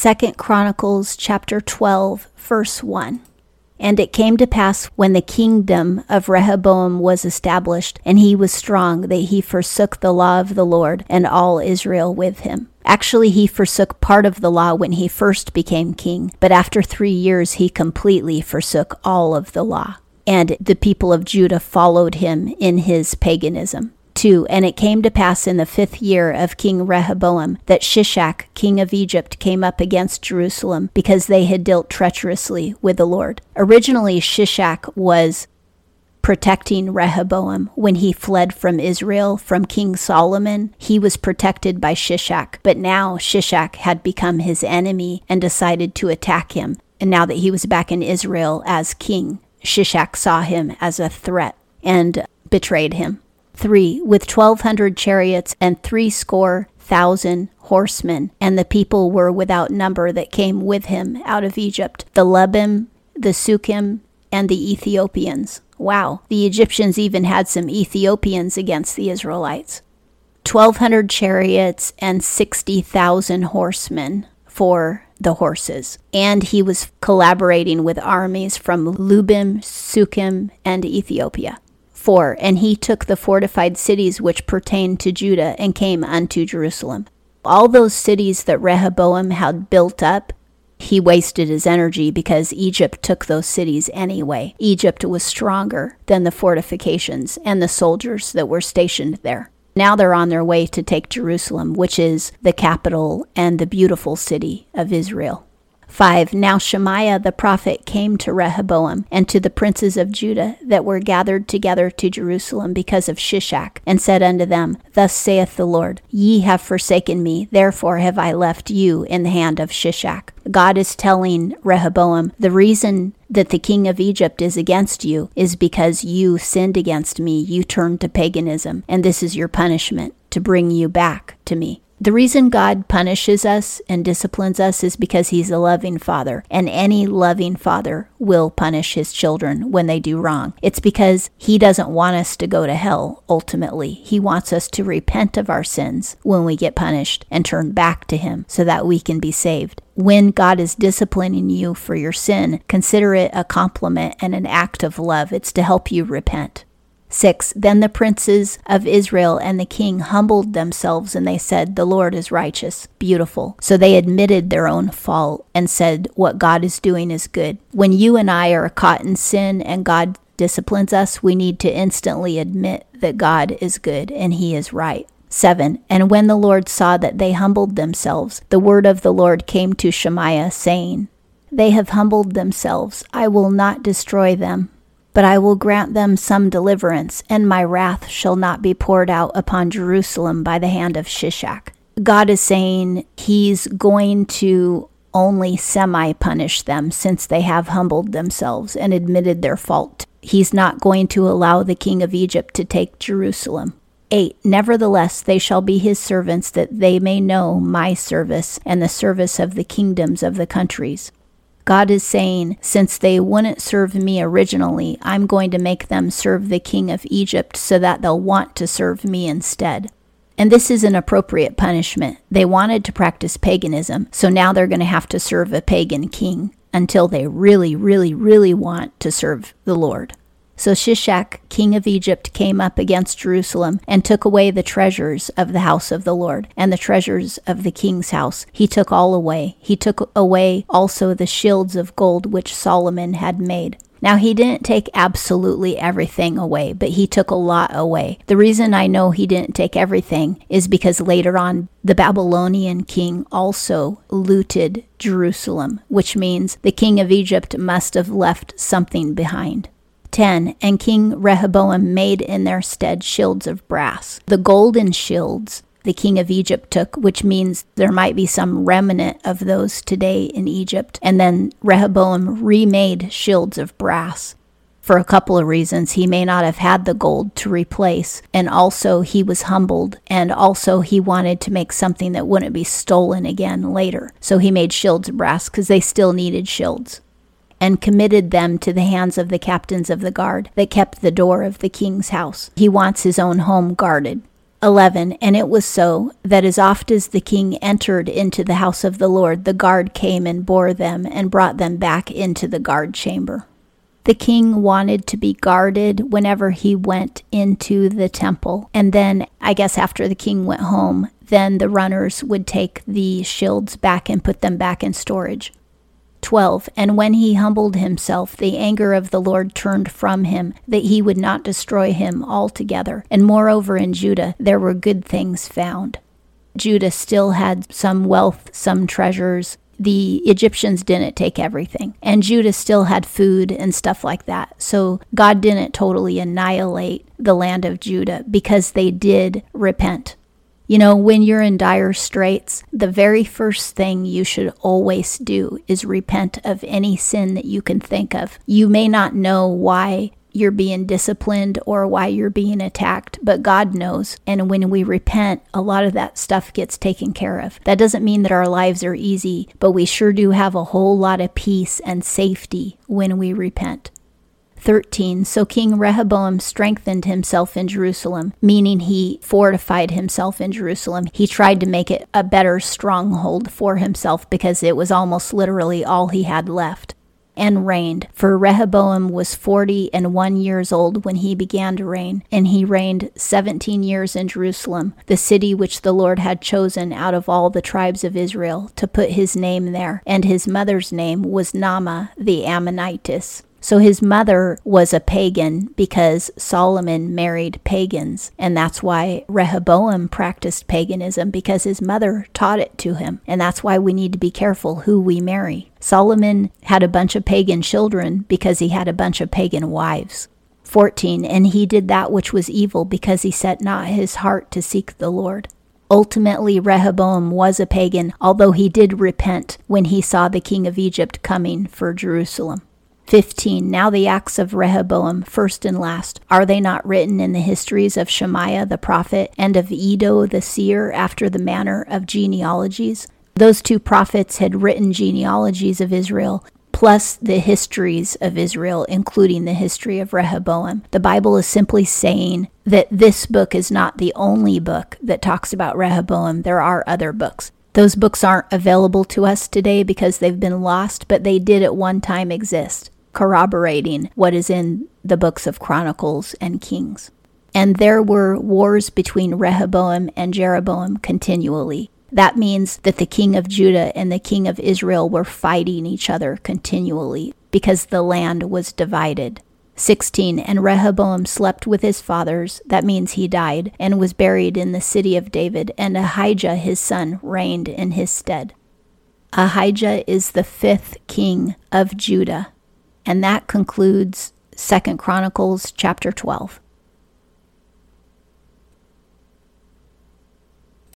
Second Chronicles chapter 12 verse 1. And it came to pass when the kingdom of Rehoboam was established, and he was strong, that he forsook the law of the Lord and all Israel with him. Actually, he forsook part of the law when he first became king, but after three years he completely forsook all of the law. And the people of Judah followed him in his paganism. 2 And it came to pass in the fifth year of King Rehoboam that Shishak, king of Egypt, came up against Jerusalem because they had dealt treacherously with the Lord. Originally, Shishak was protecting Rehoboam when he fled from Israel from King Solomon. He was protected by Shishak, but now Shishak had become his enemy and decided to attack him. And now that he was back in Israel as king, Shishak saw him as a threat and betrayed him. 3. With twelve hundred chariots and threescore thousand horsemen, and the people were without number that came with him out of Egypt, the Lubim, the Sukkim, and the Ethiopians. Wow, the Egyptians even had some Ethiopians against the Israelites. 1,200 chariots and 60,000 horsemen for the horses. And he was collaborating with armies from Lubim, Sukkim, and Ethiopia. 4. And he took the fortified cities which pertained to Judah and came unto Jerusalem. All those cities that Rehoboam had built up, he wasted his energy because Egypt took those cities anyway. Egypt was stronger than the fortifications and the soldiers that were stationed there. Now they're on their way to take Jerusalem, which is the capital and the beautiful city of Israel. 5. Now Shemaiah the prophet came to Rehoboam and to the princes of Judah that were gathered together to Jerusalem because of Shishak, and said unto them, Thus saith the Lord, Ye have forsaken me, therefore have I left you in the hand of Shishak. God is telling Rehoboam, The reason that the king of Egypt is against you is because you sinned against me, you turned to paganism, and this is your punishment to bring you back to me. The reason God punishes us and disciplines us is because He's a loving Father, and any loving Father will punish His children when they do wrong. It's because He doesn't want us to go to hell ultimately. He wants us to repent of our sins when we get punished and turn back to Him so that we can be saved. When God is disciplining you for your sin, consider it a compliment and an act of love. It's to help you repent. 6. Then the princes of Israel and the king humbled themselves, and they said, The Lord is righteous, beautiful. So they admitted their own fault and said, What God is doing is good. When you and I are caught in sin and God disciplines us, we need to instantly admit that God is good and He is right. 7. And when the Lord saw that they humbled themselves, the word of the Lord came to Shemaiah, saying, They have humbled themselves. I will not destroy them but I will grant them some deliverance, and my wrath shall not be poured out upon Jerusalem by the hand of Shishak. God is saying he's going to only semi punish them since they have humbled themselves and admitted their fault. He's not going to allow the king of Egypt to take Jerusalem. 8. Nevertheless, they shall be his servants, that they may know my service and the service of the kingdoms of the countries. God is saying, since they wouldn't serve me originally, I'm going to make them serve the king of Egypt so that they'll want to serve me instead. And this is an appropriate punishment. They wanted to practice paganism, so now they're going to have to serve a pagan king until they really, really, really want to serve the Lord. So Shishak, king of Egypt, came up against Jerusalem and took away the treasures of the house of the Lord and the treasures of the king's house. He took all away. He took away also the shields of gold which Solomon had made. Now, he didn't take absolutely everything away, but he took a lot away. The reason I know he didn't take everything is because later on, the Babylonian king also looted Jerusalem, which means the king of Egypt must have left something behind. 10. And King Rehoboam made in their stead shields of brass. The golden shields the king of Egypt took, which means there might be some remnant of those today in Egypt. And then Rehoboam remade shields of brass. For a couple of reasons, he may not have had the gold to replace, and also he was humbled, and also he wanted to make something that wouldn't be stolen again later. So he made shields of brass because they still needed shields and committed them to the hands of the captains of the guard that kept the door of the king's house. He wants his own home guarded. 11 And it was so that as oft as the king entered into the house of the Lord, the guard came and bore them and brought them back into the guard chamber. The king wanted to be guarded whenever he went into the temple. And then, I guess, after the king went home, then the runners would take the shields back and put them back in storage. 12. And when he humbled himself, the anger of the Lord turned from him, that he would not destroy him altogether. And moreover, in Judah there were good things found. Judah still had some wealth, some treasures. The Egyptians didn't take everything. And Judah still had food and stuff like that. So God didn't totally annihilate the land of Judah because they did repent. You know, when you're in dire straits, the very first thing you should always do is repent of any sin that you can think of. You may not know why you're being disciplined or why you're being attacked, but God knows. And when we repent, a lot of that stuff gets taken care of. That doesn't mean that our lives are easy, but we sure do have a whole lot of peace and safety when we repent. 13. So King Rehoboam strengthened himself in Jerusalem, meaning he fortified himself in Jerusalem. He tried to make it a better stronghold for himself because it was almost literally all he had left. And reigned. For Rehoboam was forty and one years old when he began to reign, and he reigned seventeen years in Jerusalem, the city which the Lord had chosen out of all the tribes of Israel, to put his name there. And his mother's name was Naamah the Ammonitess. So his mother was a pagan because Solomon married pagans. And that's why Rehoboam practiced paganism because his mother taught it to him. And that's why we need to be careful who we marry. Solomon had a bunch of pagan children because he had a bunch of pagan wives. 14. And he did that which was evil because he set not his heart to seek the Lord. Ultimately, Rehoboam was a pagan, although he did repent when he saw the king of Egypt coming for Jerusalem. 15. Now the acts of Rehoboam, first and last, are they not written in the histories of Shemaiah the prophet and of Iddo the seer after the manner of genealogies? Those two prophets had written genealogies of Israel, plus the histories of Israel, including the history of Rehoboam. The Bible is simply saying that this book is not the only book that talks about Rehoboam. There are other books. Those books aren't available to us today because they've been lost, but they did at one time exist corroborating what is in the books of Chronicles and Kings. And there were wars between Rehoboam and Jeroboam continually. That means that the king of Judah and the king of Israel were fighting each other continually because the land was divided. 16. And Rehoboam slept with his fathers, that means he died, and was buried in the city of David, and Abijah his son reigned in his stead. Abijah is the fifth king of Judah. And that concludes Second Chronicles chapter 12.